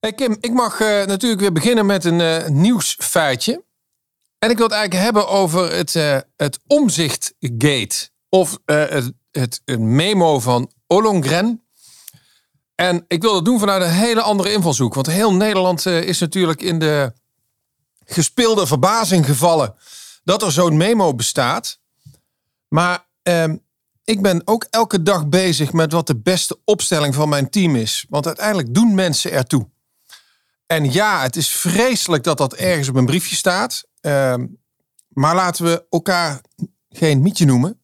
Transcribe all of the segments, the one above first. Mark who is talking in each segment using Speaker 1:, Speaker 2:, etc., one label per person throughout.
Speaker 1: Hey Kim, ik mag eh, natuurlijk weer beginnen met een eh, nieuwsfeitje. En ik wil het eigenlijk hebben over het, uh, het omzichtgate. Of het, het een memo van Ollongren. En ik wil dat doen vanuit een hele andere invalshoek. Want heel Nederland is natuurlijk in de gespeelde verbazing gevallen dat er zo'n memo bestaat. Maar ehm, ik ben ook elke dag bezig met wat de beste opstelling van mijn team is. Want uiteindelijk doen mensen ertoe. En ja, het is vreselijk dat dat ergens op een briefje staat. Ehm, maar laten we elkaar geen mietje noemen.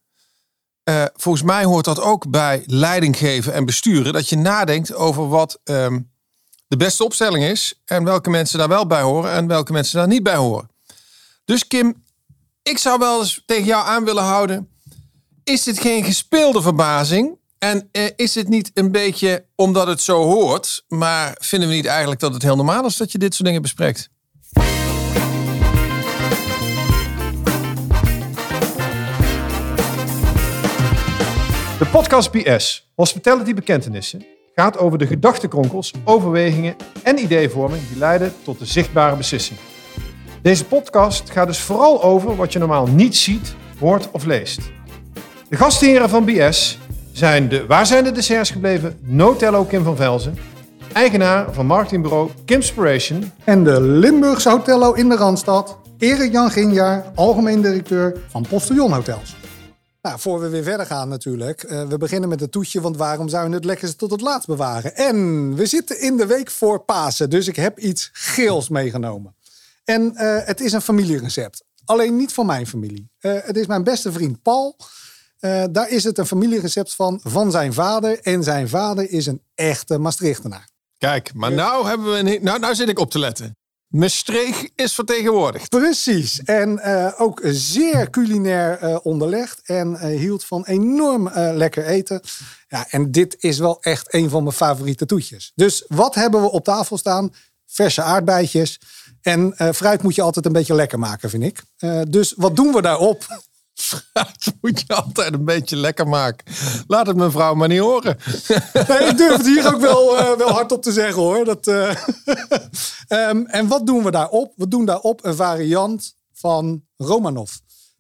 Speaker 1: Uh, volgens mij hoort dat ook bij leiding geven en besturen. Dat je nadenkt over wat ehm, de beste opstelling is. En welke mensen daar wel bij horen en welke mensen daar niet bij horen. Dus Kim, ik zou wel eens tegen jou aan willen houden. Is dit geen gespeelde verbazing? En eh, is het niet een beetje omdat het zo hoort, maar vinden we niet eigenlijk dat het heel normaal is dat je dit soort dingen bespreekt?
Speaker 2: De podcast BS, Hospitality Bekentenissen, gaat over de gedachtenkronkels, overwegingen en ideevorming die leiden tot de zichtbare beslissing. Deze podcast gaat dus vooral over wat je normaal niet ziet, hoort of leest. De gastheren van BS zijn de Waar zijn de desserts gebleven? Notello Kim van Velzen, eigenaar van marketingbureau Kimspiration.
Speaker 3: En de Limburgse Hotello in de Randstad, Erik Jan Ginjaar, algemeen directeur van Postillon Hotels. Nou, voor we weer verder gaan natuurlijk. Uh, we beginnen met het toetje, want waarom zouden we het lekkerste tot het laatst bewaren? En we zitten in de week voor Pasen, dus ik heb iets geels meegenomen. En uh, het is een familierecept. Alleen niet van mijn familie. Uh, het is mijn beste vriend Paul. Uh, daar is het een familierecept van van zijn vader. En zijn vader is een echte Maastrichtenaar.
Speaker 1: Kijk, maar nou, hebben we een, nou, nou zit ik op te letten. Maastricht is vertegenwoordigd.
Speaker 3: Precies. En uh, ook zeer culinair uh, onderlegd. En hield van enorm lekker eten. Ja, en dit is wel echt een van mijn favoriete toetjes. Dus wat hebben we op tafel staan? Verse aardbeidjes. En fruit moet je altijd een beetje lekker maken, vind ik. dus wat doen we daarop?
Speaker 1: Dat moet je altijd een beetje lekker maken. Laat het mevrouw maar niet horen.
Speaker 3: Nee, ik durf het hier ook wel, uh, wel hardop te zeggen hoor. Dat, uh, um, en wat doen we daarop? We doen daarop een variant van Romanov.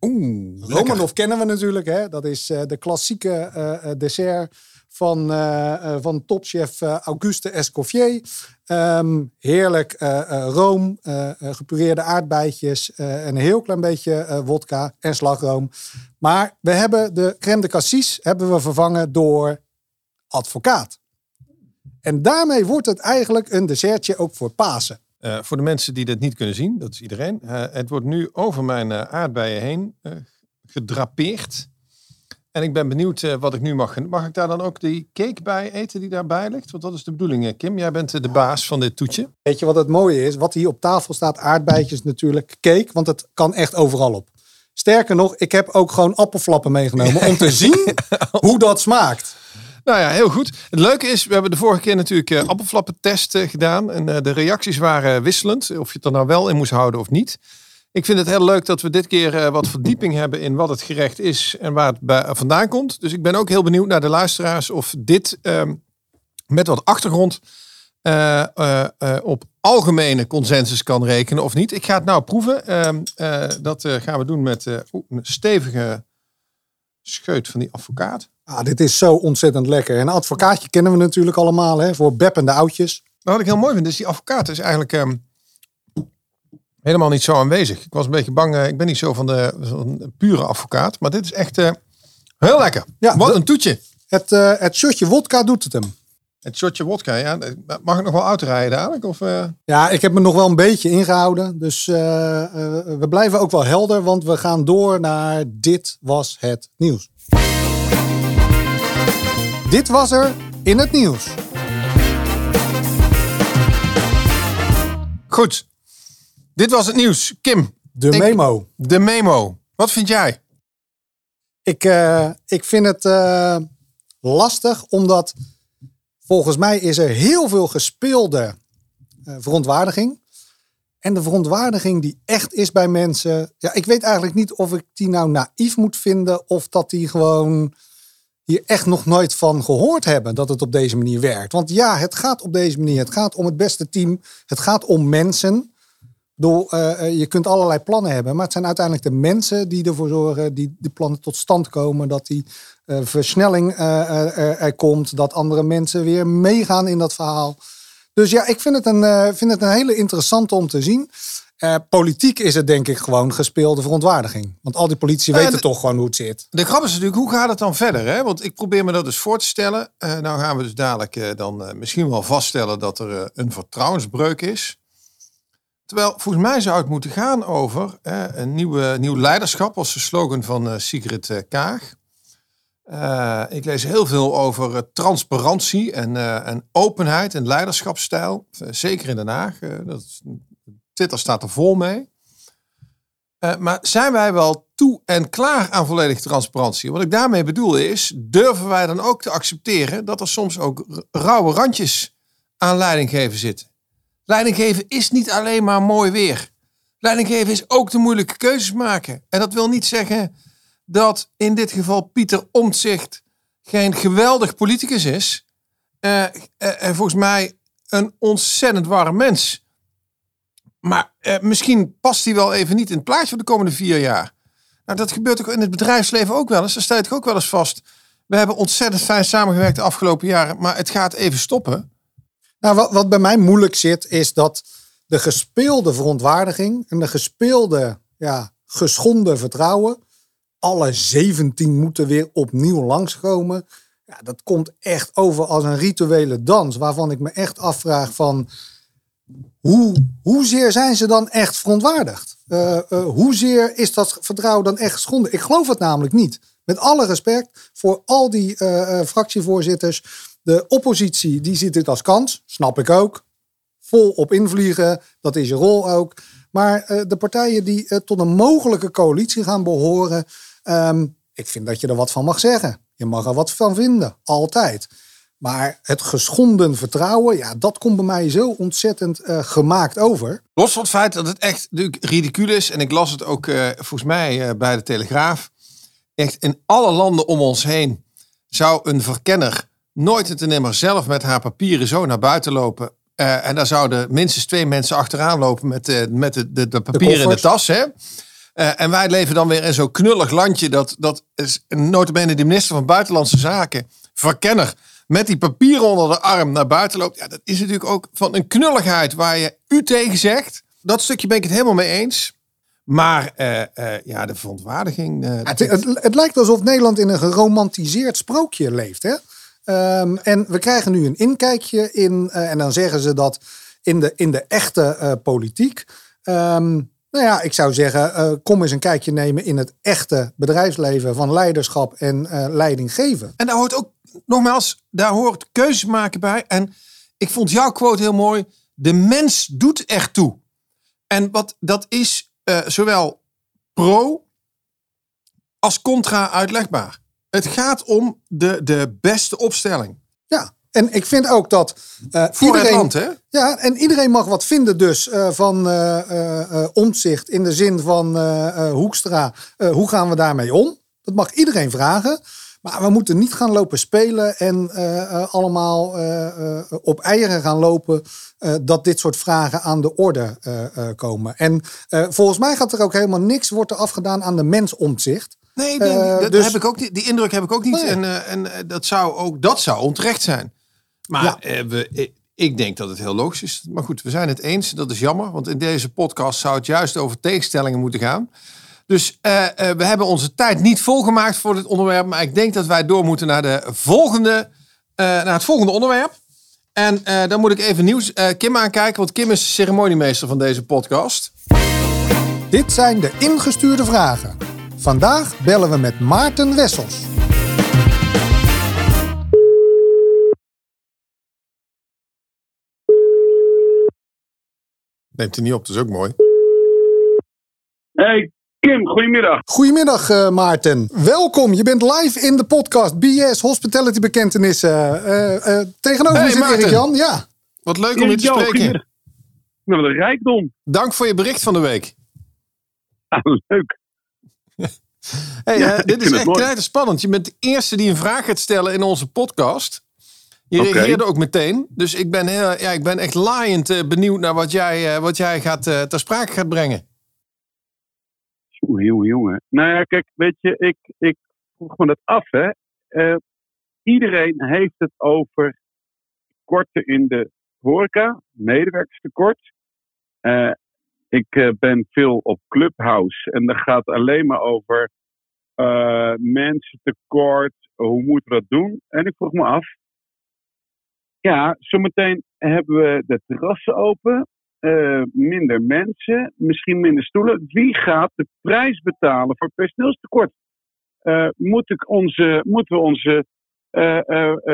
Speaker 1: Oeh,
Speaker 3: Romanov kennen we natuurlijk. Hè? Dat is uh, de klassieke dessert van, uh, van topchef Auguste Escoffier. Um, heerlijk room, gepureerde aardbeidjes, een heel klein beetje wodka en slagroom. Maar we hebben de crème de cassis hebben we vervangen door advocaat. En daarmee wordt het eigenlijk een dessertje ook voor Pasen.
Speaker 1: Voor de mensen die dit niet kunnen zien, dat is iedereen. Het wordt nu over mijn aardbeien heen gedrapeerd. En ik ben benieuwd uh, wat ik nu mag. Mag ik daar dan ook die cake bij eten die daarbij ligt? Want dat is de bedoeling, Kim. Jij bent de baas van dit toetje.
Speaker 3: Weet je wat het mooie is? Wat hier op tafel staat, aardbeidjes natuurlijk, cake. Want het kan echt overal op. Sterker nog, ik heb ook gewoon appelflappen meegenomen om te zien hoe dat smaakt.
Speaker 1: Nou ja, heel goed. Het leuke is, we hebben de vorige keer natuurlijk uh, appelflappentest uh, gedaan. En uh, de reacties waren wisselend. Of je het er nou wel in moest houden of niet. Ik vind het heel leuk dat we dit keer uh, wat verdieping hebben in wat het gerecht is en waar het bij, vandaan komt. Dus ik ben ook heel benieuwd naar de luisteraars of dit uh, met wat achtergrond uh, op algemene consensus kan rekenen of niet. Ik ga het nou proeven. Ehm, dat gaan we doen met een stevige scheut van die advocaat.
Speaker 3: Ah, dit is zo ontzettend lekker. En een advocaatje kennen we natuurlijk allemaal hè, voor beppende oudjes.
Speaker 1: Wat ik heel mooi vind, is die advocaat is eigenlijk... Um, helemaal niet zo aanwezig. Ik was een beetje bang. Uh, ik ben niet zo van de, pure advocaat. Maar dit is echt uh, heel lekker. Ja, Wat een toetje.
Speaker 3: Het, uh, het shotje wodka doet het hem.
Speaker 1: Het shotje wodka, ja. Mag ik nog wel uitrijden dadelijk? Of,
Speaker 3: Ja, ik heb me nog wel een beetje ingehouden. Dus we blijven ook wel helder. Want we gaan door naar Dit Was Het Nieuws. Dit was er in het nieuws.
Speaker 1: Goed, dit was het nieuws. Kim.
Speaker 3: De memo.
Speaker 1: de memo. Wat vind jij?
Speaker 3: Ik, uh, ik vind het uh, lastig, omdat volgens mij is er heel veel gespeelde uh, verontwaardiging. En de verontwaardiging die echt is bij mensen. Ja, ik weet eigenlijk niet of ik die nou naïef moet vinden of dat die gewoon hier echt nog nooit van gehoord hebben dat het op deze manier werkt. Want ja, het gaat op deze manier. Het gaat om het beste team. Het gaat om mensen. Door, uh, je kunt allerlei plannen hebben, maar het zijn uiteindelijk de mensen die ervoor zorgen die de plannen tot stand komen, dat die uh, versnelling uh, er komt, dat andere mensen weer meegaan in dat verhaal. Dus ja, ik vind het een, vind het een hele interessante om te zien. Politiek is het denk ik gewoon gespeelde verontwaardiging. Want al die politici weten toch gewoon hoe het zit.
Speaker 1: De grap is natuurlijk, hoe gaat het dan verder? Hè? Want ik probeer me dat dus voor te stellen. Nou gaan we dus dadelijk dan misschien wel vaststellen dat er een vertrouwensbreuk is. Terwijl volgens mij zou het moeten gaan over een nieuwe, nieuw leiderschap als de slogan van Sigrid Kaag. ik lees heel veel over transparantie en, en openheid en leiderschapsstijl. zeker in Den Haag. dat Twitter staat er vol mee. Maar zijn wij wel toe en klaar aan volledige transparantie? Wat ik daarmee bedoel is, durven wij dan ook te accepteren dat er soms ook rauwe randjes aan leidinggeven zitten? Leidinggeven is niet alleen maar mooi weer. Leidinggeven is ook de moeilijke keuzes maken. En dat wil niet zeggen dat in dit geval Pieter Omtzigt geen geweldig politicus is. Uh, uh, volgens mij een ontzettend warm mens. Maar eh, misschien past hij wel even niet in het plaatje voor de komende vier jaar. Nou, dat gebeurt ook in het bedrijfsleven ook wel eens. Daar staat ik ook wel eens vast. We hebben ontzettend fijn samengewerkt de afgelopen jaren, maar het gaat even stoppen.
Speaker 3: Nou, wat, wat bij mij moeilijk zit, is dat de gespeelde verontwaardiging en de gespeelde, ja, geschonden vertrouwen, alle 17 moeten weer opnieuw langskomen. Ja, dat komt echt over als een rituele dans, waarvan ik me echt afvraag van hoe, hoezeer zijn ze dan echt verontwaardigd? Uh, uh, hoezeer is dat vertrouwen dan echt geschonden? Ik geloof het namelijk niet. Met alle respect voor al die uh, fractievoorzitters. De oppositie die ziet dit als kans, snap ik ook. Vol op invliegen, dat is je rol ook. Maar de partijen die tot een mogelijke coalitie gaan behoren, um, ik vind dat je er wat van mag zeggen. Je mag er wat van vinden, altijd. Maar het geschonden vertrouwen, ja, dat komt bij mij zo ontzettend uh, gemaakt over.
Speaker 1: Los van het feit dat het echt ridicul is. En ik las het ook volgens mij bij de Telegraaf. Echt in alle landen om ons heen zou een verkenner nooit het nimmer zelf met haar papieren zo naar buiten lopen. en daar zouden minstens twee mensen achteraan lopen met, met de, de, de papieren de in de tas. Hè? en wij leven dan weer in zo'n knullig landje. Dat, dat is notabene de minister van Buitenlandse Zaken, verkenner met die papieren onder de arm naar buiten loopt. Ja, dat is natuurlijk ook van een knulligheid waar je u tegen zegt. Dat stukje ben ik het helemaal mee eens. Maar uh, uh, ja, de verontwaardiging. Uh,
Speaker 3: het, het, het, lijkt alsof Nederland in een geromantiseerd sprookje leeft. Hè? Um, en we krijgen nu een inkijkje in. en dan zeggen ze dat in de, in de echte politiek. Um, nou ja, ik zou zeggen, kom eens een kijkje nemen in het echte bedrijfsleven van leiderschap en leiding geven.
Speaker 1: En daar hoort ook nogmaals, daar hoort keuzes maken bij. En ik vond jouw quote heel mooi. De mens doet ertoe. En wat dat is zowel pro als contra uitlegbaar. Het gaat om de, de beste opstelling.
Speaker 3: Ja, en ik vind ook dat
Speaker 1: uh, Voor iedereen, land, hè?
Speaker 3: Ja, en iedereen mag wat vinden dus uh, van uh, omzicht in de zin van Hoekstra. hoe gaan we daarmee om? Dat mag iedereen vragen. Maar we moeten niet gaan lopen spelen en allemaal op eieren gaan lopen dat dit soort vragen aan de orde komen. En volgens mij gaat er ook helemaal niks wordt er afgedaan aan de mensomzicht.
Speaker 1: Nee, dat dus... heb ik ook, die, die indruk heb ik ook niet. En, en dat zou ook dat zou onterecht zijn. Maar ja. we, ik denk dat het heel logisch is. Maar goed, we zijn het eens. Dat is jammer. Want in deze podcast zou het juist over tegenstellingen moeten gaan. Dus we hebben onze tijd niet volgemaakt voor dit onderwerp. Maar ik denk dat wij door moeten naar, de volgende, naar het volgende onderwerp. En dan moet ik even nieuws Kim aankijken. Want Kim is ceremoniemeester van deze podcast.
Speaker 3: Dit zijn de ingestuurde vragen. Vandaag bellen we met Maarten Wessels.
Speaker 1: Neemt hij niet op, dat is ook mooi.
Speaker 4: Hey, Kim, goedemiddag.
Speaker 3: Goedemiddag uh, Maarten. Welkom, je bent live in de podcast BS Hospitality Bekentenissen. Uh, uh, tegenover hey, zit Erik Jan. Ja.
Speaker 1: Wat leuk om je te spreken.
Speaker 4: Wat een rijkdom.
Speaker 1: Dank voor je bericht van de week.
Speaker 4: Ah, leuk.
Speaker 1: Hey,
Speaker 4: Ja,
Speaker 1: eh, dit is echt
Speaker 4: mooi.
Speaker 1: knijter spannend. Je bent de eerste die een vraag gaat stellen in onze podcast. Je reageerde ook meteen. Dus ik ben, heel, ja, ik ben echt laaiend eh, benieuwd naar wat jij, eh, wat jij gaat, eh, ter sprake gaat brengen.
Speaker 4: Jongen, jongen, jongen. Nou ja, kijk, weet je, ik, ik vroeg me dat af, hè. Eh, iedereen heeft het over tekorten in de horeca, medewerkerstekort. Ik eh, ben veel op Clubhouse en dat gaat alleen maar over eh mensentekort, hoe moeten we dat doen? En ik vroeg me af, ja, zometeen hebben we de terrassen open, eh, minder mensen, misschien minder stoelen. Wie gaat de prijs betalen voor personeelstekort? Moet ik onze, moeten we onze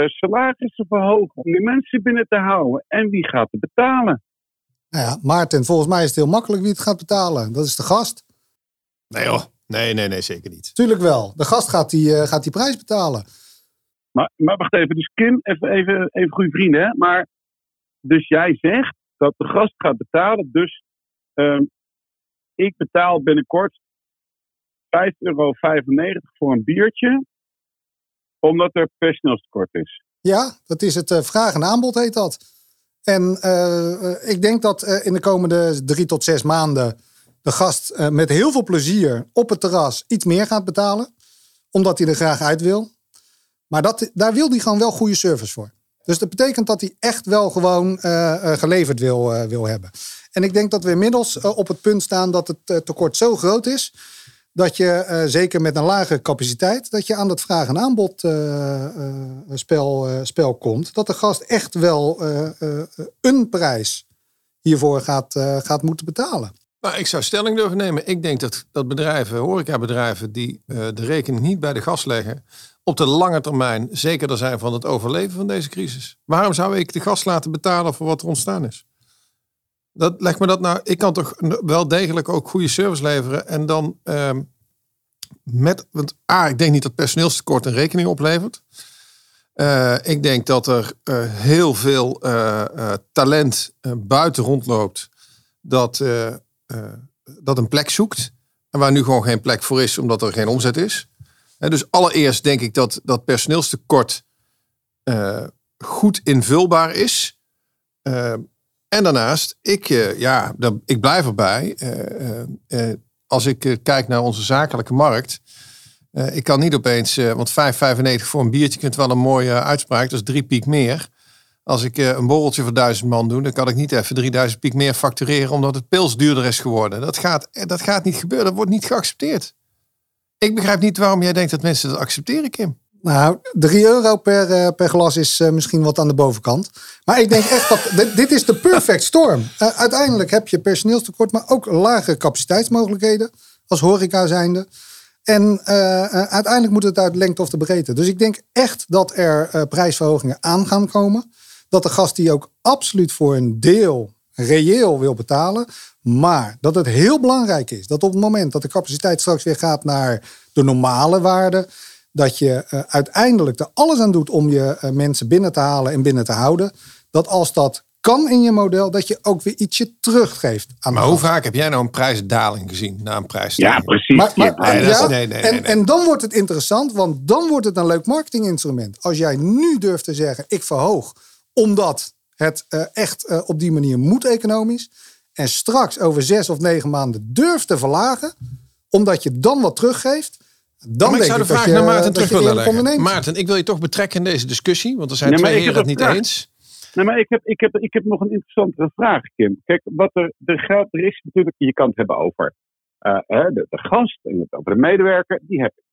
Speaker 4: salarissen verhogen om die mensen binnen te houden? En wie gaat het betalen?
Speaker 3: Nou ja, Maarten, volgens mij is het heel makkelijk wie het gaat betalen. Dat is de gast.
Speaker 1: Nee joh. Nee, nee, nee, zeker niet.
Speaker 3: Tuurlijk wel. De gast gaat die, eh, gaat die prijs betalen.
Speaker 4: Maar, maar wacht even, dus Kim, even, even, even goede vrienden, hè? Maar dus jij zegt dat de gast gaat betalen, dus ehm, ik betaal binnenkort 5,95 euro voor een biertje, omdat er personeelstekort is.
Speaker 3: Ja, dat is het eh, vraag en aanbod heet dat. En eh, ik denk dat eh, in de komende drie tot zes maanden de gast eh, met heel veel plezier op het terras iets meer gaat betalen. Omdat hij er graag uit wil. Maar dat, daar wil hij gewoon wel goede service voor. Dus dat betekent dat hij echt wel gewoon geleverd wil, wil hebben. En ik denk dat we inmiddels op het punt staan dat het tekort zo groot is. Dat je eh, zeker met een lage capaciteit, dat je aan dat vraag- en aanbod eh, eh, spel, spel komt. Dat de gast echt wel een prijs hiervoor gaat, gaat moeten betalen.
Speaker 1: Nou, ik zou stelling durven nemen. Ik denk dat, dat bedrijven, horecabedrijven, die de rekening niet bij de gas leggen, op de lange termijn zekerder zijn van het overleven van deze crisis. Waarom zou ik de gas laten betalen voor wat er ontstaan is? Dat, leg me dat nou. Ik kan toch wel degelijk ook goede service leveren en dan ehm, met. Want A, ik denk niet dat personeelstekort een rekening oplevert. Eh, ik denk dat er eh, heel veel eh, talent buiten rondloopt dat, dat een plek zoekt. En waar nu gewoon geen plek voor is, omdat er geen omzet is. Dus allereerst denk ik dat dat personeelstekort goed invulbaar is. En daarnaast, ik, eh, ja, dat, ik blijf erbij. eh, eh, als ik kijk naar onze zakelijke markt. ik kan niet opeens, want 5,95 voor een biertje kunt wel een mooie uitspraak. Dat is drie piek meer. Als ik een borreltje voor 1000 man doe, dan kan ik niet even 3000 piek meer factureren omdat het pils duurder is geworden. Dat gaat, dat gaat niet gebeuren. Dat wordt niet geaccepteerd. Ik begrijp niet waarom jij denkt dat mensen dat accepteren, Kim.
Speaker 3: Nou, 3 euro per, eh, per glas is eh, misschien wat aan de bovenkant. Maar ik denk echt dat dit, is de perfect storm. Eh, uiteindelijk heb je personeelstekort, maar ook lage capaciteitsmogelijkheden als horeca zijnde. En uiteindelijk moet het uit lengte of de breedte. Dus ik denk echt dat er prijsverhogingen aan gaan komen. Dat de gast die ook absoluut voor een deel reëel wil betalen. Maar dat het heel belangrijk is dat op het moment dat de capaciteit straks weer gaat naar de normale waarde. Dat je eh, uiteindelijk er alles aan doet om je eh, mensen binnen te halen en binnen te houden. Dat als dat kan in je model, dat je ook weer ietsje teruggeeft aan de
Speaker 1: Maar hoe
Speaker 3: gast.
Speaker 1: vaak heb jij nou een prijsdaling gezien na een
Speaker 4: Ja,
Speaker 1: prijsstijging?
Speaker 4: precies.
Speaker 3: Maar,
Speaker 4: Ja,
Speaker 3: ja,
Speaker 1: nee, nee,
Speaker 3: en,
Speaker 1: nee, nee.
Speaker 3: en dan wordt het interessant, want dan wordt het een leuk marketinginstrument. Als jij nu durft te zeggen, ik verhoog, omdat het eh, echt eh, op die manier moet economisch. En straks over zes of negen maanden durft te verlagen, omdat je dan wat teruggeeft. Dan
Speaker 1: maar ik zou de vraag
Speaker 3: je-
Speaker 1: naar Maarten terug willen leggen. Maarten, ik wil je toch betrekken in deze discussie, want er zijn
Speaker 4: Nee,
Speaker 1: twee heren het niet
Speaker 4: vraag.
Speaker 1: eens.
Speaker 4: Nee, maar ik heb, ik, heb, ik heb nog een interessantere vraag, Kim. Kijk, wat er, er, geldt, er is natuurlijk, je kan het hebben over eh, hè, de, de gast en het over de medewerker, die heb ik.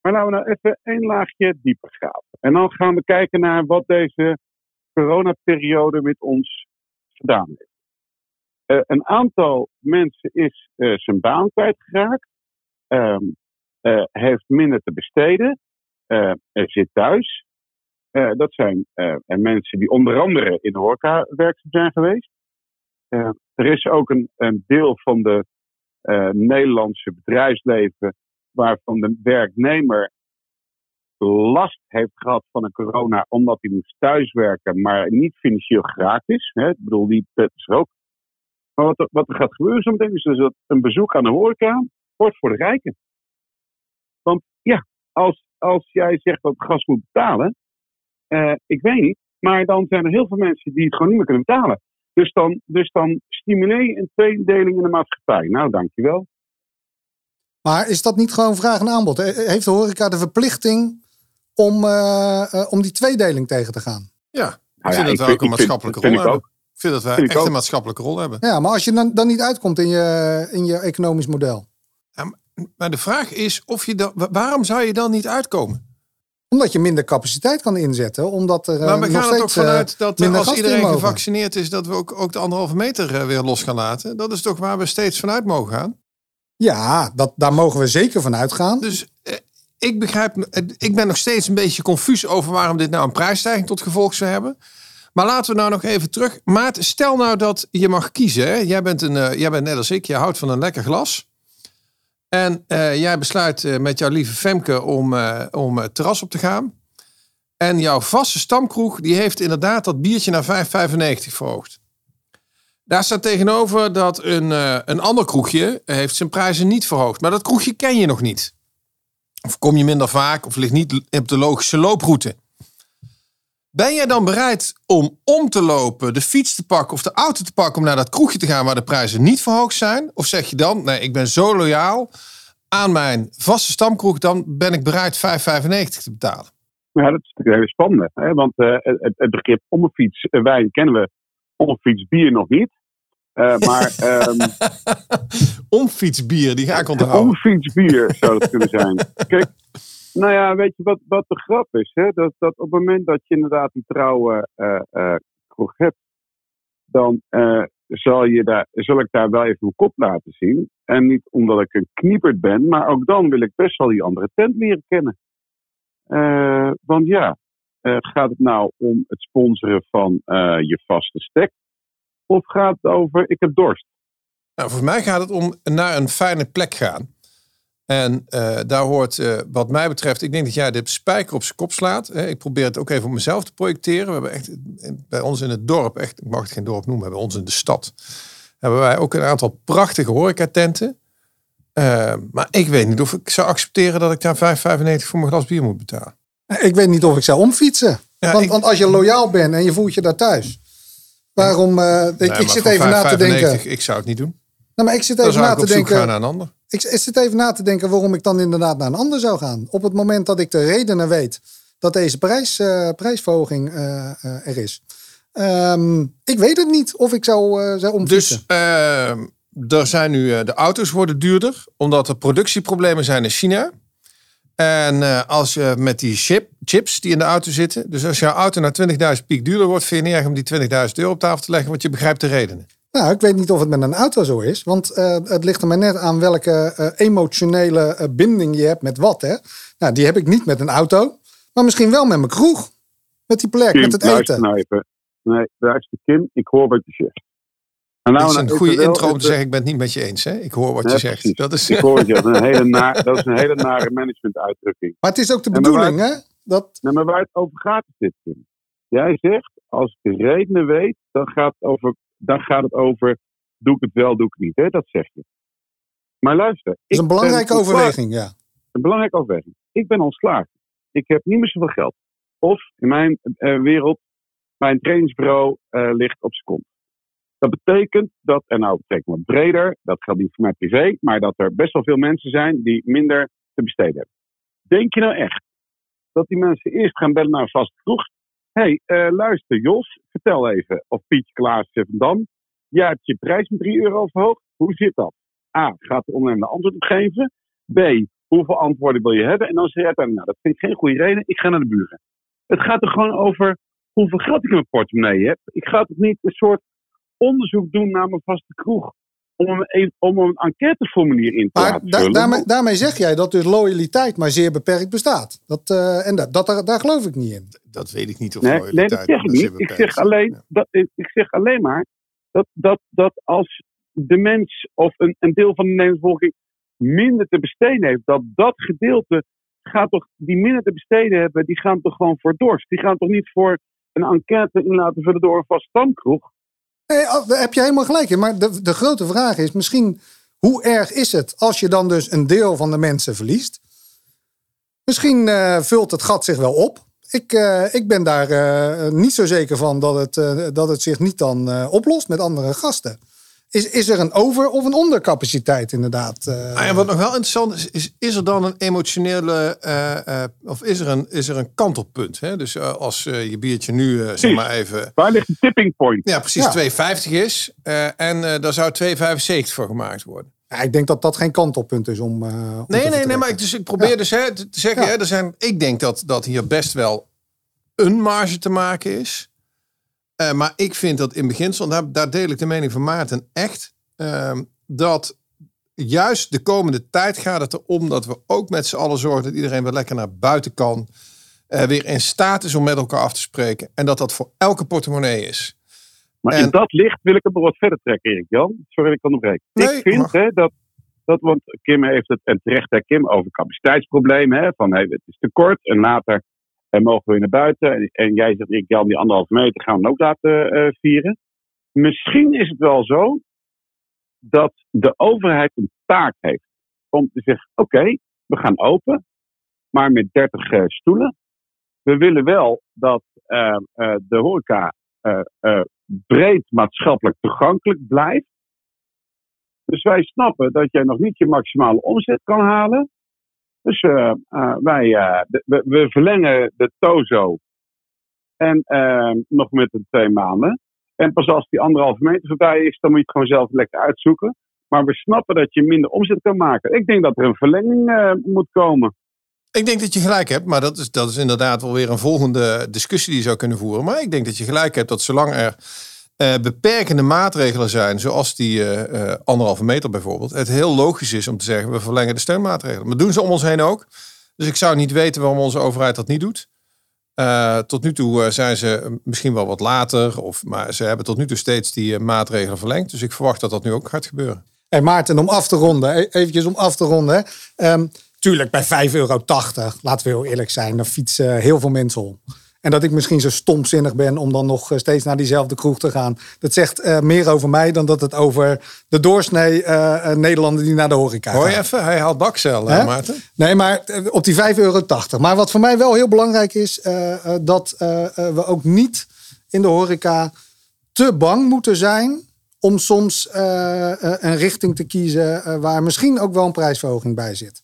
Speaker 4: Maar laten we nou even één laagje dieper gaan. En dan gaan we kijken naar wat deze coronaperiode met ons gedaan heeft. Eh, een aantal mensen is eh, zijn baan kwijtgeraakt, ehm, eh, heeft minder te besteden, er zit thuis. Eh, dat zijn en mensen die onder andere in de horeca werkzaam zijn geweest. Er is ook een, een deel van de Nederlandse bedrijfsleven waarvan de werknemer last heeft gehad van een corona omdat hij moest thuiswerken, maar niet financieel geraakt is. Hè? Ik bedoel, die is ook. Maar wat er, wat er gaat gebeuren zometeen is dat een bezoek aan de horeca wordt voor de rijken. Want ja, als, als jij zegt dat gas moet betalen, uh, ik weet niet, maar dan zijn er heel veel mensen die het gewoon niet meer kunnen betalen. Dus dan, dus dan stimuleer je een tweedeling in de maatschappij. Nou, dankjewel.
Speaker 3: Maar is dat niet gewoon vraag en aanbod? Heeft de horeca de verplichting om, uh, uh, om die tweedeling tegen te gaan?
Speaker 1: Ja, ik nou vind dat we ook een maatschappelijke rol hebben. Ik vind dat wij echt een maatschappelijke rol hebben.
Speaker 3: Ja, maar als je dan, dan niet uitkomt in je, in je economisch model.
Speaker 1: Maar de vraag is, of je dan, waarom zou je dan niet uitkomen?
Speaker 3: Omdat je minder capaciteit kan inzetten. Omdat er,
Speaker 1: maar we
Speaker 3: uh,
Speaker 1: gaan
Speaker 3: er
Speaker 1: toch vanuit dat als iedereen gevaccineerd is, dat we ook, ook de anderhalve meter weer los gaan laten. Dat is toch waar we steeds vanuit mogen gaan?
Speaker 3: Ja, dat, daar mogen we zeker van uitgaan.
Speaker 1: Dus eh, ik begrijp, ik ben nog steeds een beetje confuus over waarom dit nou een prijsstijging tot gevolg zou hebben. Maar laten we nou nog even terug. Maat, stel nou dat je mag kiezen. Hè? Jij, bent een, uh, jij bent net als ik, je houdt van een lekker glas. En uh, jij besluit uh, met jouw lieve Femke om, om het terras op te gaan. En jouw vaste stamkroeg die heeft inderdaad dat biertje naar 5,95 verhoogd. Daar staat tegenover dat een, een ander kroegje heeft zijn prijzen niet verhoogd. Maar dat kroegje ken je nog niet. Of kom je minder vaak of ligt niet op de logische looproute. Ben jij dan bereid om om te lopen, de fiets te pakken of de auto te pakken om naar dat kroegje te gaan waar de prijzen niet verhoogd zijn? Of zeg je dan, nee, ik ben zo loyaal aan mijn vaste stamkroeg, dan ben ik bereid 5,95 te betalen?
Speaker 4: Ja, dat is natuurlijk heel spannend. Hè? Want uh, het, het, begrip om een fiets, uh, wijn kennen we, om een fiets bier nog niet. Uh, maar, um,
Speaker 1: omfietsbier, die ga ik onthouden.
Speaker 4: Omfietsbier zou dat kunnen zijn. Kijk, nou ja, weet je wat, wat de grap is? Hè? Dat, dat op het moment dat je inderdaad die trouwe uh, uh, kroeg hebt, dan zal, je daar, zal ik daar wel even mijn kop laten zien. En niet omdat ik een knieperd ben, maar ook dan wil ik best wel die andere tent leren kennen. want ja, gaat het nou om het sponsoren van je vaste stek? Of gaat het over ik heb dorst?
Speaker 1: Nou, voor mij gaat het om naar een fijne plek gaan. En uh, daar hoort, uh, wat mij betreft, ik denk dat jij de spijker op zijn kop slaat. Hè. Ik probeer het ook even op mezelf te projecteren. We hebben echt bij ons in het dorp, echt, ik mag het geen dorp noemen, bij ons in de stad, hebben wij ook een aantal prachtige horecatenten. Uh, maar ik weet niet of ik zou accepteren dat ik daar 5,95 voor mijn glas bier moet betalen.
Speaker 3: Ik weet niet of ik zou omfietsen. Ja, want, ik... want, als je loyaal bent en je voelt je daar thuis. Waarom? ik, nee, ik zit even na te denken.
Speaker 1: Ik zou het niet doen.
Speaker 3: Nou, maar ik zit even na te denken.
Speaker 1: Gaan naar een ander.
Speaker 3: Ik, zit even na te denken waarom ik dan inderdaad naar een ander zou gaan. Op het moment dat ik de redenen weet dat deze prijs, uh, prijsverhoging uh, uh, er is. Um, ik weet het niet of ik zou, zou.
Speaker 1: Dus ehm, er zijn nu, de auto's worden duurder, omdat er productieproblemen zijn in China. En als je met die chip, chips die in de auto zitten, dus als jouw auto naar 20.000 piek duurder wordt, vind je niet erg om die 20.000 euro op tafel te leggen, want je begrijpt de redenen.
Speaker 3: Nou, ik weet niet of het met een auto zo is. Want uh, het ligt er maar net aan welke uh, emotionele uh, binding je hebt met wat. Hè? Nou, die heb ik niet met een auto. Maar misschien wel met mijn kroeg. Met die plek,
Speaker 4: Kim,
Speaker 3: met het eten.
Speaker 4: Knijpen. Nee, luister Kim, ik hoor wat je zegt.
Speaker 1: En nou, dat is een goede intro om te zeggen, ik ben het niet met je eens. Hè? Ik hoor wat nee, je zegt. Dat is...
Speaker 4: Ik hoor het, dat, is een hele na, dat is een hele nare managementuitdrukking.
Speaker 3: Maar het is ook de bedoeling,
Speaker 4: waar,
Speaker 3: hè? Dat...
Speaker 4: Nee, maar waar het over gaat is dit, Kim. Jij zegt, als ik de redenen weet, dan gaat het over, dan gaat het over doe ik het wel, doe ik het niet. Hè? Dat zeg je. Maar luister.
Speaker 3: Dat is een belangrijke overweging, ja.
Speaker 4: Een belangrijke overweging. Ik ben ontslagen. Ik heb niet meer zoveel geld. Of in mijn uh, wereld, mijn trainingsbureau uh, ligt op zijn kont. Dat betekent dat, en nou betekent wat breder, dat geldt niet voor mij privé, maar dat er best wel veel mensen zijn die minder te besteden hebben. Denk je nou echt dat die mensen eerst gaan bellen naar een vaste kroeg? Hé, hey, uh, luister Jos, vertel even, of Pietje Klaas van Dam, Jij hebt je prijs met 3 euro verhoogd. Hoe zit dat? A. Gaat de ondernemer antwoord op geven? B. Hoeveel antwoorden wil je hebben? En dan zeg uiteindelijk, nou, dat vind ik geen goede reden. Ik ga naar de buren. Het gaat er gewoon over hoeveel geld ik in mijn portemonnee heb. Ik ga toch niet een soort onderzoek doen naar mijn vaste kroeg. Om een, om een enquêteformulier in te
Speaker 3: maar
Speaker 4: laten
Speaker 3: da daarmee, daarmee, zeg jij dat dus loyaliteit maar zeer beperkt bestaat. Dat, uh, en dat, dat, daar, daar, geloof ik niet in.
Speaker 1: Dat weet ik niet of
Speaker 4: nee,
Speaker 1: loyaliteit
Speaker 4: nee, dat zeg ik niet. Ik zeg, alleen,
Speaker 1: ja.
Speaker 4: dat, ik zeg alleen maar dat, dat, dat als de mens of een, een deel van de Nederlandse bevolking minder te besteden heeft, dat dat gedeelte gaat toch, die minder te besteden hebben, die gaan toch gewoon voor dorst. Die gaan toch niet voor een enquête in laten vullen door een vast stamkroeg.
Speaker 3: Nee, daar heb je helemaal gelijk in. Maar de, de grote vraag is misschien, hoe erg is het als je dan dus een deel van de mensen verliest? Misschien eh, vult het gat zich wel op. Ik, eh, ik ben daar eh, niet zo zeker van dat het, dat het zich niet dan oplost met andere gasten. Is, is er een over- of een ondercapaciteit inderdaad? eh?
Speaker 1: Ah ja, wat nog wel interessant is, is, is er dan een emotionele, eh, eh, of is er een, is er een kantelpunt? Hè? Dus eh, als eh, je biertje nu, eh, zeg maar even,
Speaker 4: Waar ligt de tipping point?
Speaker 1: ja precies
Speaker 3: Ja.
Speaker 1: 2,50 is eh, en eh, daar zou 2,75 voor gemaakt worden.
Speaker 3: Ja, ik denk dat dat geen kantelpunt is om. eh, om te
Speaker 1: Nee, nee, nee, maar ik, dus ik probeer
Speaker 3: Ja.
Speaker 1: dus hè, te te zeggen,
Speaker 3: Ja.
Speaker 1: hè, er zijn, ik denk dat, dat hier best wel een marge te maken is. Eh, maar ik vind dat in beginsel, en daar, daar deel ik de mening van Maarten echt, ehm, dat juist de komende tijd gaat het erom dat we ook met z'n allen zorgen dat iedereen weer lekker naar buiten kan. eh, weer in staat is om met elkaar af te spreken. En dat dat voor elke portemonnee is.
Speaker 4: Maar
Speaker 1: En-
Speaker 4: in dat licht wil ik het nog wat verder trekken, Erik Jan. Sorry dat ik breken.
Speaker 1: Nee,
Speaker 4: ik vind
Speaker 1: mag.
Speaker 4: hè, dat, dat, want Kim heeft het, en terecht hè, Kim, over capaciteitsproblemen. Hè, van hey, het is te kort en later eh, mogen we naar buiten. En, en jij zegt, Erik Jan, die anderhalve meter gaan we ook laten eh, vieren. Misschien is het wel zo dat de overheid een taak heeft om te zeggen: oké, we gaan open, maar met 30 eh, stoelen. We willen wel dat eh, de horeca breed maatschappelijk toegankelijk blijft. Dus wij snappen dat jij nog niet je maximale omzet kan halen. Dus eh, eh, wij, eh, de- we, we verlengen de TOZO en nog met een twee maanden. En pas als die anderhalve meter voorbij is, dan moet je het gewoon zelf lekker uitzoeken. Maar we snappen dat je minder omzet kan maken. Ik denk dat er een verlenging moet komen.
Speaker 1: Ik denk dat je gelijk hebt, maar dat is, dat is inderdaad wel weer een volgende discussie die je zou kunnen voeren. Maar ik denk dat je gelijk hebt dat zolang er eh, beperkende maatregelen zijn, zoals die eh, eh, anderhalve meter bijvoorbeeld, het heel logisch is om te zeggen we verlengen de steunmaatregelen. Maar doen ze om ons heen ook. Dus ik zou niet weten waarom onze overheid dat niet doet. Tot nu toe zijn ze misschien wel wat later, of, maar ze hebben tot nu toe steeds die maatregelen verlengd. Dus ik verwacht dat dat nu ook gaat gebeuren.
Speaker 3: Hey Maarten, om af te ronden, e- eventjes om af te ronden. Ehm, tuurlijk, bij 5,80 euro, laten we heel eerlijk zijn, daar fietsen heel veel mensen om. En dat ik misschien zo stomzinnig ben om dan nog eh, steeds naar diezelfde kroeg te gaan. Dat zegt eh, meer over mij dan dat het over de doorsnee eh, Nederlander die naar de horeca
Speaker 1: Hoor je
Speaker 3: gaat.
Speaker 1: even, hij haalt bakcel,
Speaker 3: Hè?
Speaker 1: Maarten.
Speaker 3: Nee, maar op die 5,80 euro. Maar wat voor mij wel heel belangrijk is, dat we ook niet in de horeca te bang moeten zijn om soms een richting te kiezen waar misschien ook wel een prijsverhoging bij zit.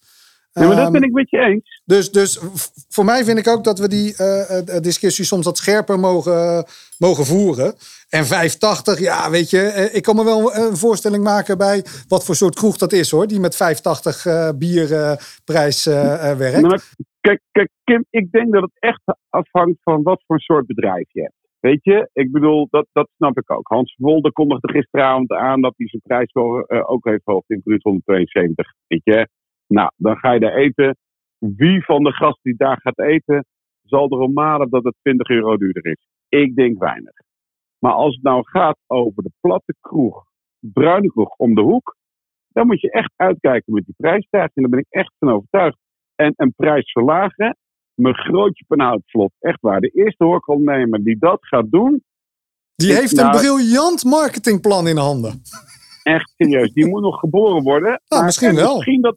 Speaker 4: Ja, maar dat
Speaker 3: Ehm,
Speaker 4: ben ik met je eens.
Speaker 3: dus, dus voor mij vind ik ook dat we die eh, discussie soms wat scherper mogen, mogen voeren. En 5,80, ja, weet je, eh, ik kan me wel een voorstelling maken bij wat voor soort kroeg dat is hoor. Die met 5,80 eh bierprijs werkt.
Speaker 4: Nou, kijk, kijk, Kim, ik denk dat het echt afhangt van wat voor soort bedrijf je hebt. Weet je, ik bedoel, dat, dat snap ik ook. Hans Wolde kondigde gisteravond aan dat hij zijn prijs wel, ook heeft verhoogd in Bruut 172. Weet je, nou, dan ga je daar eten. Wie van de gasten die daar gaat eten, zal erom malen dat het 20 euro duurder is? Ik denk weinig. Maar als het nou gaat over de platte kroeg, bruine kroeg om de hoek, dan moet je echt uitkijken met die prijsstijging. Daar ben ik echt van overtuigd. En een prijs verlagen, mijn grootje penhoutvlot. Echt waar. De eerste horecaondernemer die dat gaat doen,
Speaker 3: Die heeft een
Speaker 4: nou-
Speaker 3: briljant marketingplan in handen.
Speaker 4: echt serieus, die moet nog geboren worden. Maar-
Speaker 3: misschien
Speaker 4: en
Speaker 3: wel.
Speaker 4: Misschien dat,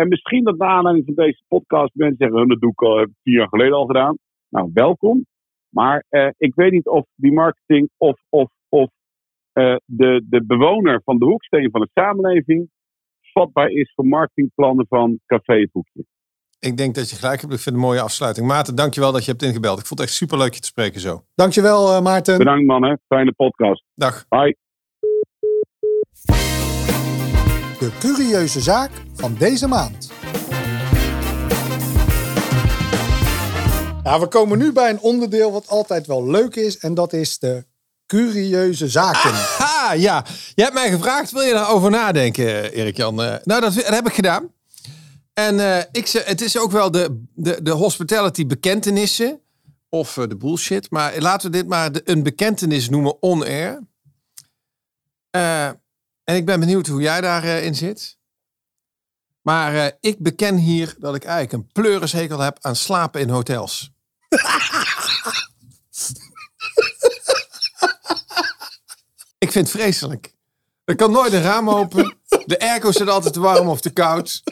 Speaker 4: en misschien dat naar aanleiding van deze podcast mensen zeggen, "Oh, dat doe ik al heb ik vier jaar geleden al gedaan. Nou, welkom. Maar eh, ik weet niet of die marketing of, of, of eh, de, de bewoner van de hoeksteen van de samenleving vatbaar is voor marketingplannen van Café Het Hoekje.
Speaker 1: Ik denk dat je gelijk hebt. Ik vind het een mooie afsluiting. Maarten, dankjewel dat je hebt ingebeld. Ik vond het echt superleuk je te spreken zo.
Speaker 3: Dankjewel eh, Maarten.
Speaker 4: Bedankt mannen, fijne podcast.
Speaker 1: Dag.
Speaker 4: Bye.
Speaker 3: De curieuze zaak van deze maand. Ja, we komen nu bij een onderdeel wat altijd wel leuk is. En dat is de curieuze zaken.
Speaker 1: Ha, ja. Je hebt mij gevraagd, wil je daarover nadenken, Erik-Jan? Eh, nou, dat, heb ik gedaan. En eh, ik het is ook wel de, de, de hospitality bekentenissen. Of eh, de bullshit. Maar laten we dit maar de, een bekentenis noemen on-air. En ik ben benieuwd hoe jij daarin in zit. Maar eh, ik beken hier dat ik eigenlijk een pleurishekel heb aan slapen in hotels. ik vind het vreselijk. Er kan nooit een raam open. De airco zit altijd te warm of te koud.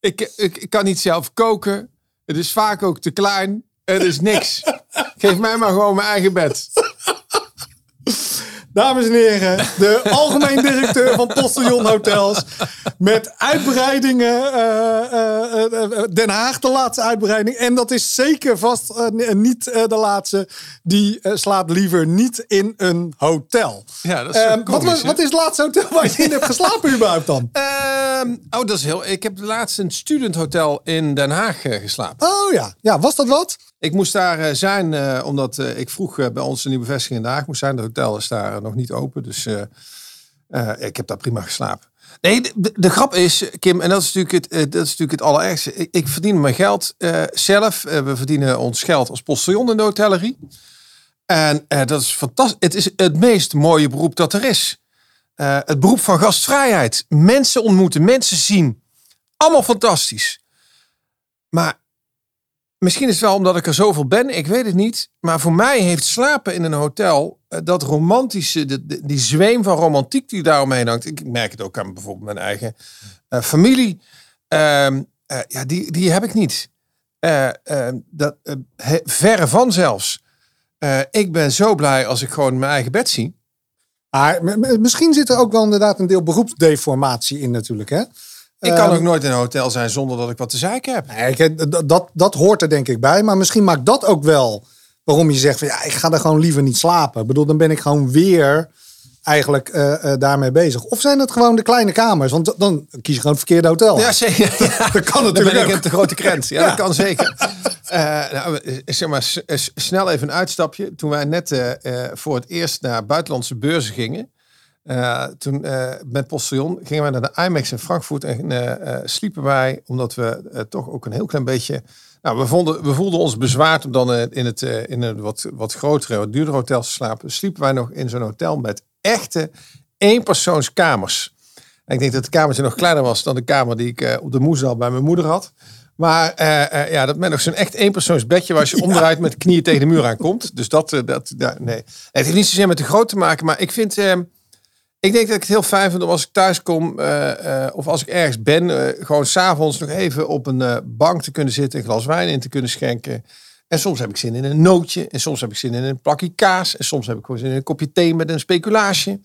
Speaker 1: Ik, ik, ik kan niet zelf koken. Het is vaak ook te klein. Het is niks. Geef mij maar gewoon mijn eigen bed.
Speaker 3: Dames en heren, de algemeen directeur van Postillon Hotels. Met uitbreidingen. eh, eh, eh, Den Haag de laatste uitbreiding. En dat is zeker vast niet de laatste. Die slaapt liever niet in een hotel.
Speaker 1: Ja, dat is
Speaker 3: wat, was- wat is het laatste hotel waar je in hebt geslapen überhaupt dan?
Speaker 1: Ehm, oh, dat is heel. Ik heb laatst een studenthotel in Den Haag geslapen.
Speaker 3: Oh ja, ja was dat wat?
Speaker 1: Ik moest daar eh, zijn, eh, omdat eh, ik vroeg bij ons een nieuwe vestiging in Den Haag moest zijn. Het hotel is daar nog niet open, dus ik heb daar prima geslapen. Nee, de, de- de grap is, Kim, en dat is natuurlijk het, dat is natuurlijk het allerergste. Ik, verdien mijn geld zelf. We verdienen ons geld als postiljon in de hotellerie. En dat is fantastisch. Het is het meest mooie beroep dat er is. Het beroep van gastvrijheid. Mensen ontmoeten, mensen zien. Allemaal fantastisch. Maar misschien is het wel omdat ik er zoveel ben, ik weet het niet. Maar voor mij heeft slapen in een hotel, eh, dat romantische, die zweem van romantiek die daaromheen hangt. Ik merk het ook aan bijvoorbeeld mijn eigen eh, familie. Ehm, eh, ja, die, die heb ik niet. Eh, eh, dat, he- verre van zelfs. Ik ben zo blij als ik gewoon mijn eigen bed zie.
Speaker 3: Misschien zit er ook wel inderdaad een deel beroepsdeformatie in natuurlijk. Hè?
Speaker 1: Ik kan
Speaker 3: Ehm,
Speaker 1: ook nooit in een hotel zijn zonder dat ik wat te zeiken heb.
Speaker 3: Nee, dat, dat, dat hoort er denk ik bij. Maar misschien maakt dat ook wel waarom je zegt van ja, ik ga er gewoon liever niet slapen. Ik bedoel, dan ben ik gewoon weer eigenlijk eh, eh, daarmee bezig. Of zijn het gewoon de kleine kamers? Want dan kies je gewoon het verkeerde hotel.
Speaker 1: Ja, zeker. Ja,
Speaker 3: dat kan
Speaker 1: Dan
Speaker 3: natuurlijk
Speaker 1: ben ik
Speaker 3: ook.
Speaker 1: een te grote krent. Ja,
Speaker 3: Ja.
Speaker 1: dat kan zeker. Eh, nou, zeg maar, snel even een uitstapje. Toen wij net voor het eerst naar buitenlandse beurzen gingen. Eh, toen eh, met Postillon gingen wij naar de IMAX in Frankfurt. En eh, sliepen wij, omdat we toch ook een heel klein beetje... Nou, we, vonden, we voelden ons bezwaard om dan in, het, in een wat, wat grotere, wat duurdere hotel te slapen. Sliepen wij nog in zo'n hotel met echte eenpersoonskamers. En ik denk dat het kamertje nog kleiner was dan de kamer die ik op de moesal bij mijn moeder had. Maar ja, dat met nog zo'n echt eenpersoonsbedje waar je omdraait met de knieën tegen de muur aankomt. Dus dat, dat ja, nee. Het heeft niet zozeer met de grootte te maken, maar ik vind, eh, ik denk dat ik het heel fijn vind om als ik thuis kom eh, eh, of als ik ergens ben, eh, gewoon s'avonds nog even op een bank te kunnen zitten, een glas wijn in te kunnen schenken. En soms heb ik zin in een nootje, en soms heb ik zin in een plakje kaas, en soms heb ik gewoon zin in een kopje thee met een speculaasje.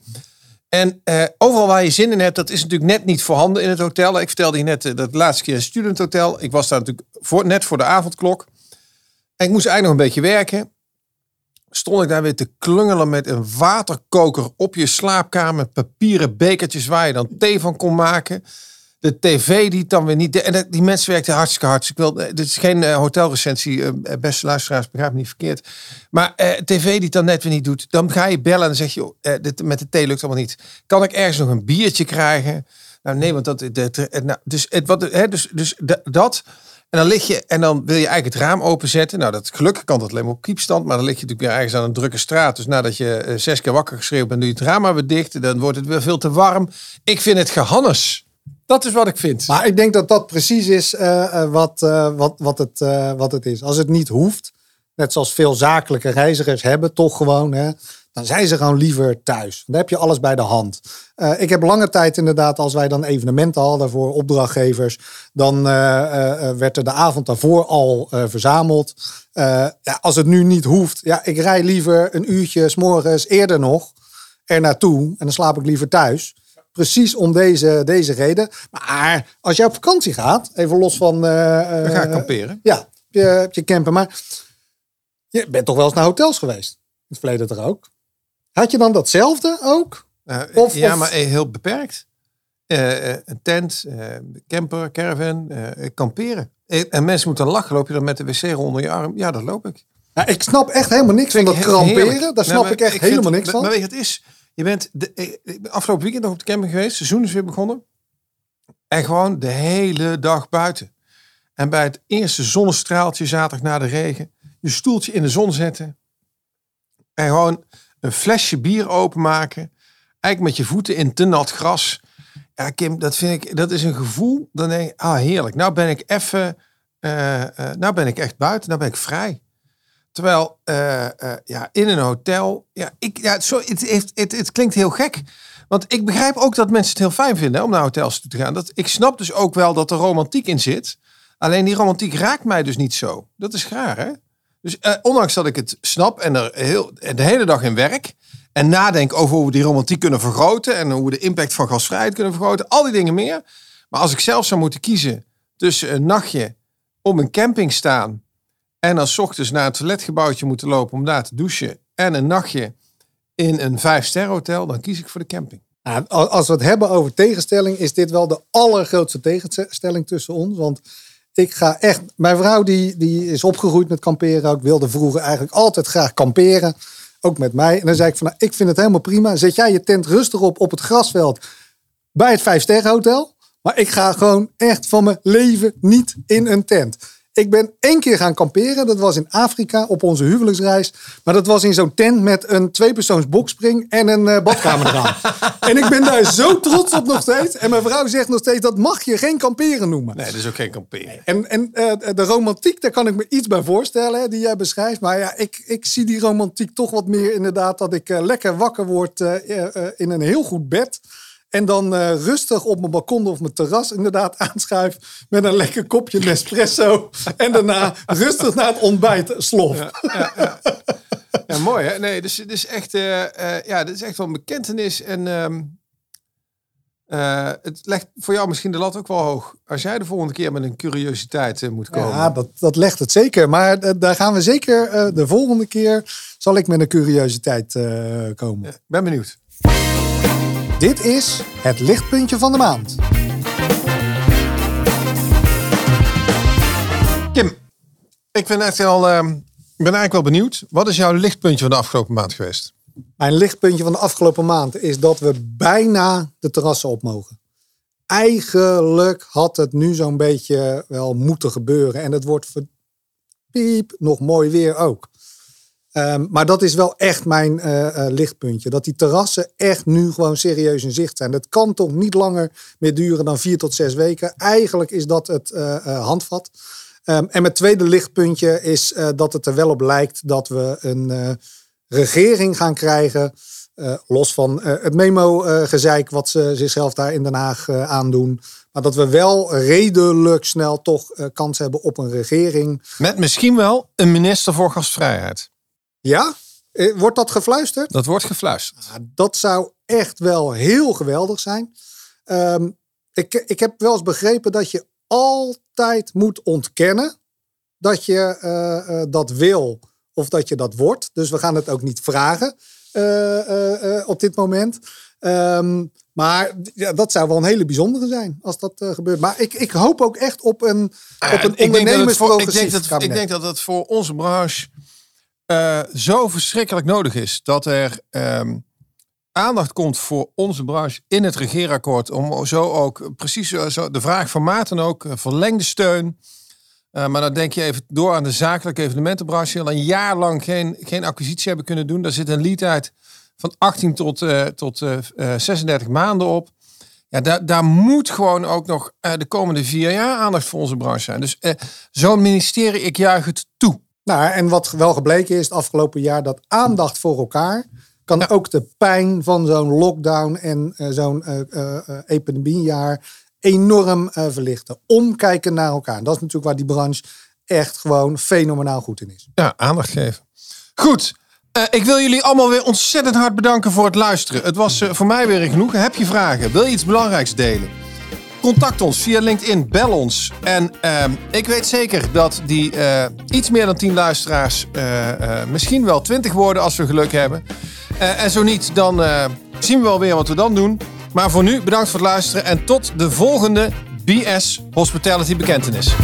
Speaker 1: En overal waar je zin in hebt, dat is natuurlijk net niet voorhanden in het hotel. Ik vertelde je net dat laatste keer een studenthotel. Ik was daar natuurlijk voor, net voor de avondklok. En ik moest eigenlijk nog een beetje werken. Stond ik daar weer te klungelen met een waterkoker op je slaapkamer. Papieren bekertjes waar je dan thee van kon maken. De tv die dan weer niet... En dat- die mensen werkten hartstikke hard. Ik wil, eh, dit is geen eh, hotelrecensie, eh, beste luisteraars, begrijp me niet verkeerd. Maar eh, tv die dan net weer niet doet. Dan ga je bellen en dan zeg je, oh, eh, dit, met de thee lukt allemaal niet. Kan ik ergens nog een biertje krijgen? Nou nee, want dat... Eh, nou, dus, het, wat, hè, dus, dus dat... En dan lig je en dan wil je eigenlijk het raam openzetten. Nou, dat gelukkig kan dat alleen maar op kiepstand. Maar dan lig je natuurlijk weer ergens aan een drukke straat. Dus nadat je eh, zes keer wakker geschreeuwd bent, doe je het raam maar weer dicht. Dan wordt het weer veel te warm. Ik vind het gehannes. Dat is wat ik vind.
Speaker 3: Maar ik denk dat dat precies is eh, eh, wat, wat, wat, het, wat het is. Als het niet hoeft, net zoals veel zakelijke reizigers hebben, toch gewoon, hè, dan zijn ze gewoon liever thuis. Dan heb je alles bij de hand. Eh, ik heb lange tijd inderdaad, als wij dan evenementen hadden voor opdrachtgevers, dan eh, eh, werd er de avond daarvoor al verzameld. Ja, als het nu niet hoeft, ja, ik rij liever een uurtje s morgens eerder nog er naartoe en dan slaap ik liever thuis. Precies om deze, deze reden. Maar als je op vakantie gaat, even los van. eh, eh,
Speaker 1: Dan ga ik kamperen.
Speaker 3: Ja, heb je, je camper. Maar je bent toch wel eens naar hotels geweest? In het verleden toch ook? Had je dan datzelfde ook?
Speaker 1: Eh,
Speaker 3: Of-
Speaker 1: ja,
Speaker 3: of-
Speaker 1: maar eh, heel beperkt. Eh, een tent, camper, caravan, kamperen. En mensen moeten lachen. Loop je dan met de wc onder je arm? Ja, dat loop ik.
Speaker 3: Ik snap echt helemaal niks van dat kramperen.
Speaker 1: heerlijk.
Speaker 3: Daar snap
Speaker 1: maar
Speaker 3: ik echt helemaal niks van.
Speaker 1: Maar weet je, het is... Je bent de, ik ben afgelopen weekend nog op de camping geweest. Het seizoen is weer begonnen. En gewoon de hele dag buiten. En bij het eerste zonnestraaltje zaterdag na de regen. Je stoeltje in de zon zetten. En gewoon een flesje bier openmaken. Eigenlijk met je voeten in te nat gras. Ja, Kim, dat vind ik, dat is een gevoel. Dan denk ik, ah heerlijk. Nou ben ik even, eh, eh, nou ben ik echt buiten. Nou ben ik vrij. Terwijl, eh, ja, in een hotel, ja, ik, ja, het, klinkt heel gek. Want ik begrijp ook dat mensen het heel fijn vinden om naar hotels toe te gaan. Dat, ik snap dus ook wel dat er romantiek in zit. Alleen die romantiek raakt mij dus niet zo. Dat is gaar, hè? Dus eh, ondanks dat ik het snap en er heel, de hele dag in werk... en nadenk over hoe we die romantiek kunnen vergroten... en hoe we de impact van gasvrijheid kunnen vergroten... al die dingen meer. Maar als ik zelf zou moeten kiezen tussen een nachtje op een camping staan... en dan 's ochtends naar het toiletgebouwtje moeten lopen om daar te douchen... en een nachtje in een vijf-ster-hotel... dan kies ik voor de camping.
Speaker 3: Nou, al- als we het hebben over tegenstelling, is dit wel de allergrootste tegenstelling tussen ons. Want ik ga echt. Mijn vrouw die, die is opgegroeid met kamperen. ook wilde vroeger eigenlijk altijd graag kamperen. Ook met mij. En dan zei ik van, nou, ik vind het helemaal prima. Zet jij je tent rustig op op het grasveld bij het Vijfsterrenhotel. Maar ik ga gewoon echt van mijn leven niet in een tent. Ik ben één keer gaan kamperen. Dat was in Afrika op onze huwelijksreis. Maar dat was in zo'n tent met een tweepersoons bokspring en een eh, badkamer eraan. en ik ben daar zo trots op nog steeds. En mijn vrouw zegt nog steeds, dat mag je geen kamperen noemen.
Speaker 1: Nee, dat is ook geen kamperen.
Speaker 3: En, en eh, de romantiek, daar kan ik me iets bij voorstellen, hè, die jij beschrijft. Maar ja, ik, ik zie die romantiek toch wat meer inderdaad dat ik eh, lekker wakker word in een heel goed bed. En dan eh, rustig op mijn balkon of mijn terras inderdaad aanschuif met een lekker kopje Nespresso. en daarna rustig naar het ontbijt slof.
Speaker 1: Ja, mooi hè? Nee, dus het is echt, eh, eh, ja, dit is echt wel een bekentenis. En ehm, eh, het legt voor jou misschien de lat ook wel hoog. Als jij de volgende keer met een curiositeit moet komen.
Speaker 3: Ja, dat, dat legt het zeker. Maar daar gaan we zeker de volgende keer zal ik met een curiositeit komen.
Speaker 1: Ik ben benieuwd.
Speaker 3: Dit is het lichtpuntje van de maand.
Speaker 1: Kim, ik ben, echt ehm, ben eigenlijk wel benieuwd. Wat is jouw lichtpuntje van de afgelopen maand geweest?
Speaker 3: Mijn lichtpuntje van de afgelopen maand is dat we bijna de terrassen op mogen. Eigenlijk had het nu zo'n beetje wel moeten gebeuren. En het wordt piep nog mooi weer ook. Ehm, maar dat is wel echt mijn eh, eh, lichtpuntje. Dat die terrassen echt nu gewoon serieus in zicht zijn. Dat kan toch niet langer meer duren dan vier tot zes weken. Eigenlijk is dat het eh, handvat. Ehm, en mijn tweede lichtpuntje is dat het er wel op lijkt dat we een regering gaan krijgen. los van het memo-gezeik wat ze zichzelf daar in Den Haag aandoen. Maar dat we wel redelijk snel toch kans hebben op een regering.
Speaker 1: Met misschien wel een minister voor gastvrijheid.
Speaker 3: Ja? Eh, Wordt dat gefluisterd?
Speaker 1: Dat wordt gefluisterd.
Speaker 3: Ja, dat zou echt wel heel geweldig zijn. Ehm, ik, ik heb wel eens begrepen dat je altijd moet ontkennen dat je eh, eh, dat wil of dat je dat wordt. Dus we gaan het ook niet vragen op dit moment. Ehm, maar ja, dat zou wel een hele bijzondere zijn als dat gebeurt. Maar ik, ik hoop ook echt op een, op een
Speaker 1: ik, denk dat het voor, ik,
Speaker 3: ondernemersprogressief
Speaker 1: denk dat, ik denk dat het voor onze branche eh, zo verschrikkelijk nodig is dat er ehm, aandacht komt voor onze branche in het regeerakkoord. Om zo ook precies zo, zo- de vraag van Maarten ook, eh, verlengde steun. Eh, maar dan denk je even door aan de zakelijke evenementenbranche. Die al een jaar lang geen, geen acquisitie hebben kunnen doen. Daar zit een lead uit van 18 tot, eh, tot eh, eh, 36 maanden op. Ja, daar, daar moet gewoon ook nog eh, de komende vier jaar aandacht voor onze branche zijn. Dus eh, zo'n ministerie, ik juich het toe.
Speaker 3: Nou, en wat wel gebleken is het afgelopen jaar, dat aandacht voor elkaar kan ook de pijn van zo'n lockdown en eh, zo'n eh, eh, epidemiejaar enorm verlichten. Omkijken naar elkaar. Dat is natuurlijk waar die branche echt gewoon fenomenaal goed in is.
Speaker 1: Ja, aandacht geven. Goed. ik wil jullie allemaal weer ontzettend hard bedanken voor het luisteren. Het was voor mij weer genoeg. Heb je vragen? Wil je iets belangrijks delen? Contact ons via LinkedIn, bel ons. En ehm, ik weet zeker dat die eh, iets meer dan 10 luisteraars eh, eh, misschien wel 20 worden als we geluk hebben. En zo niet, dan zien we wel weer wat we dan doen. Maar voor nu bedankt voor het luisteren en tot de volgende BS Hospitality Bekentenis.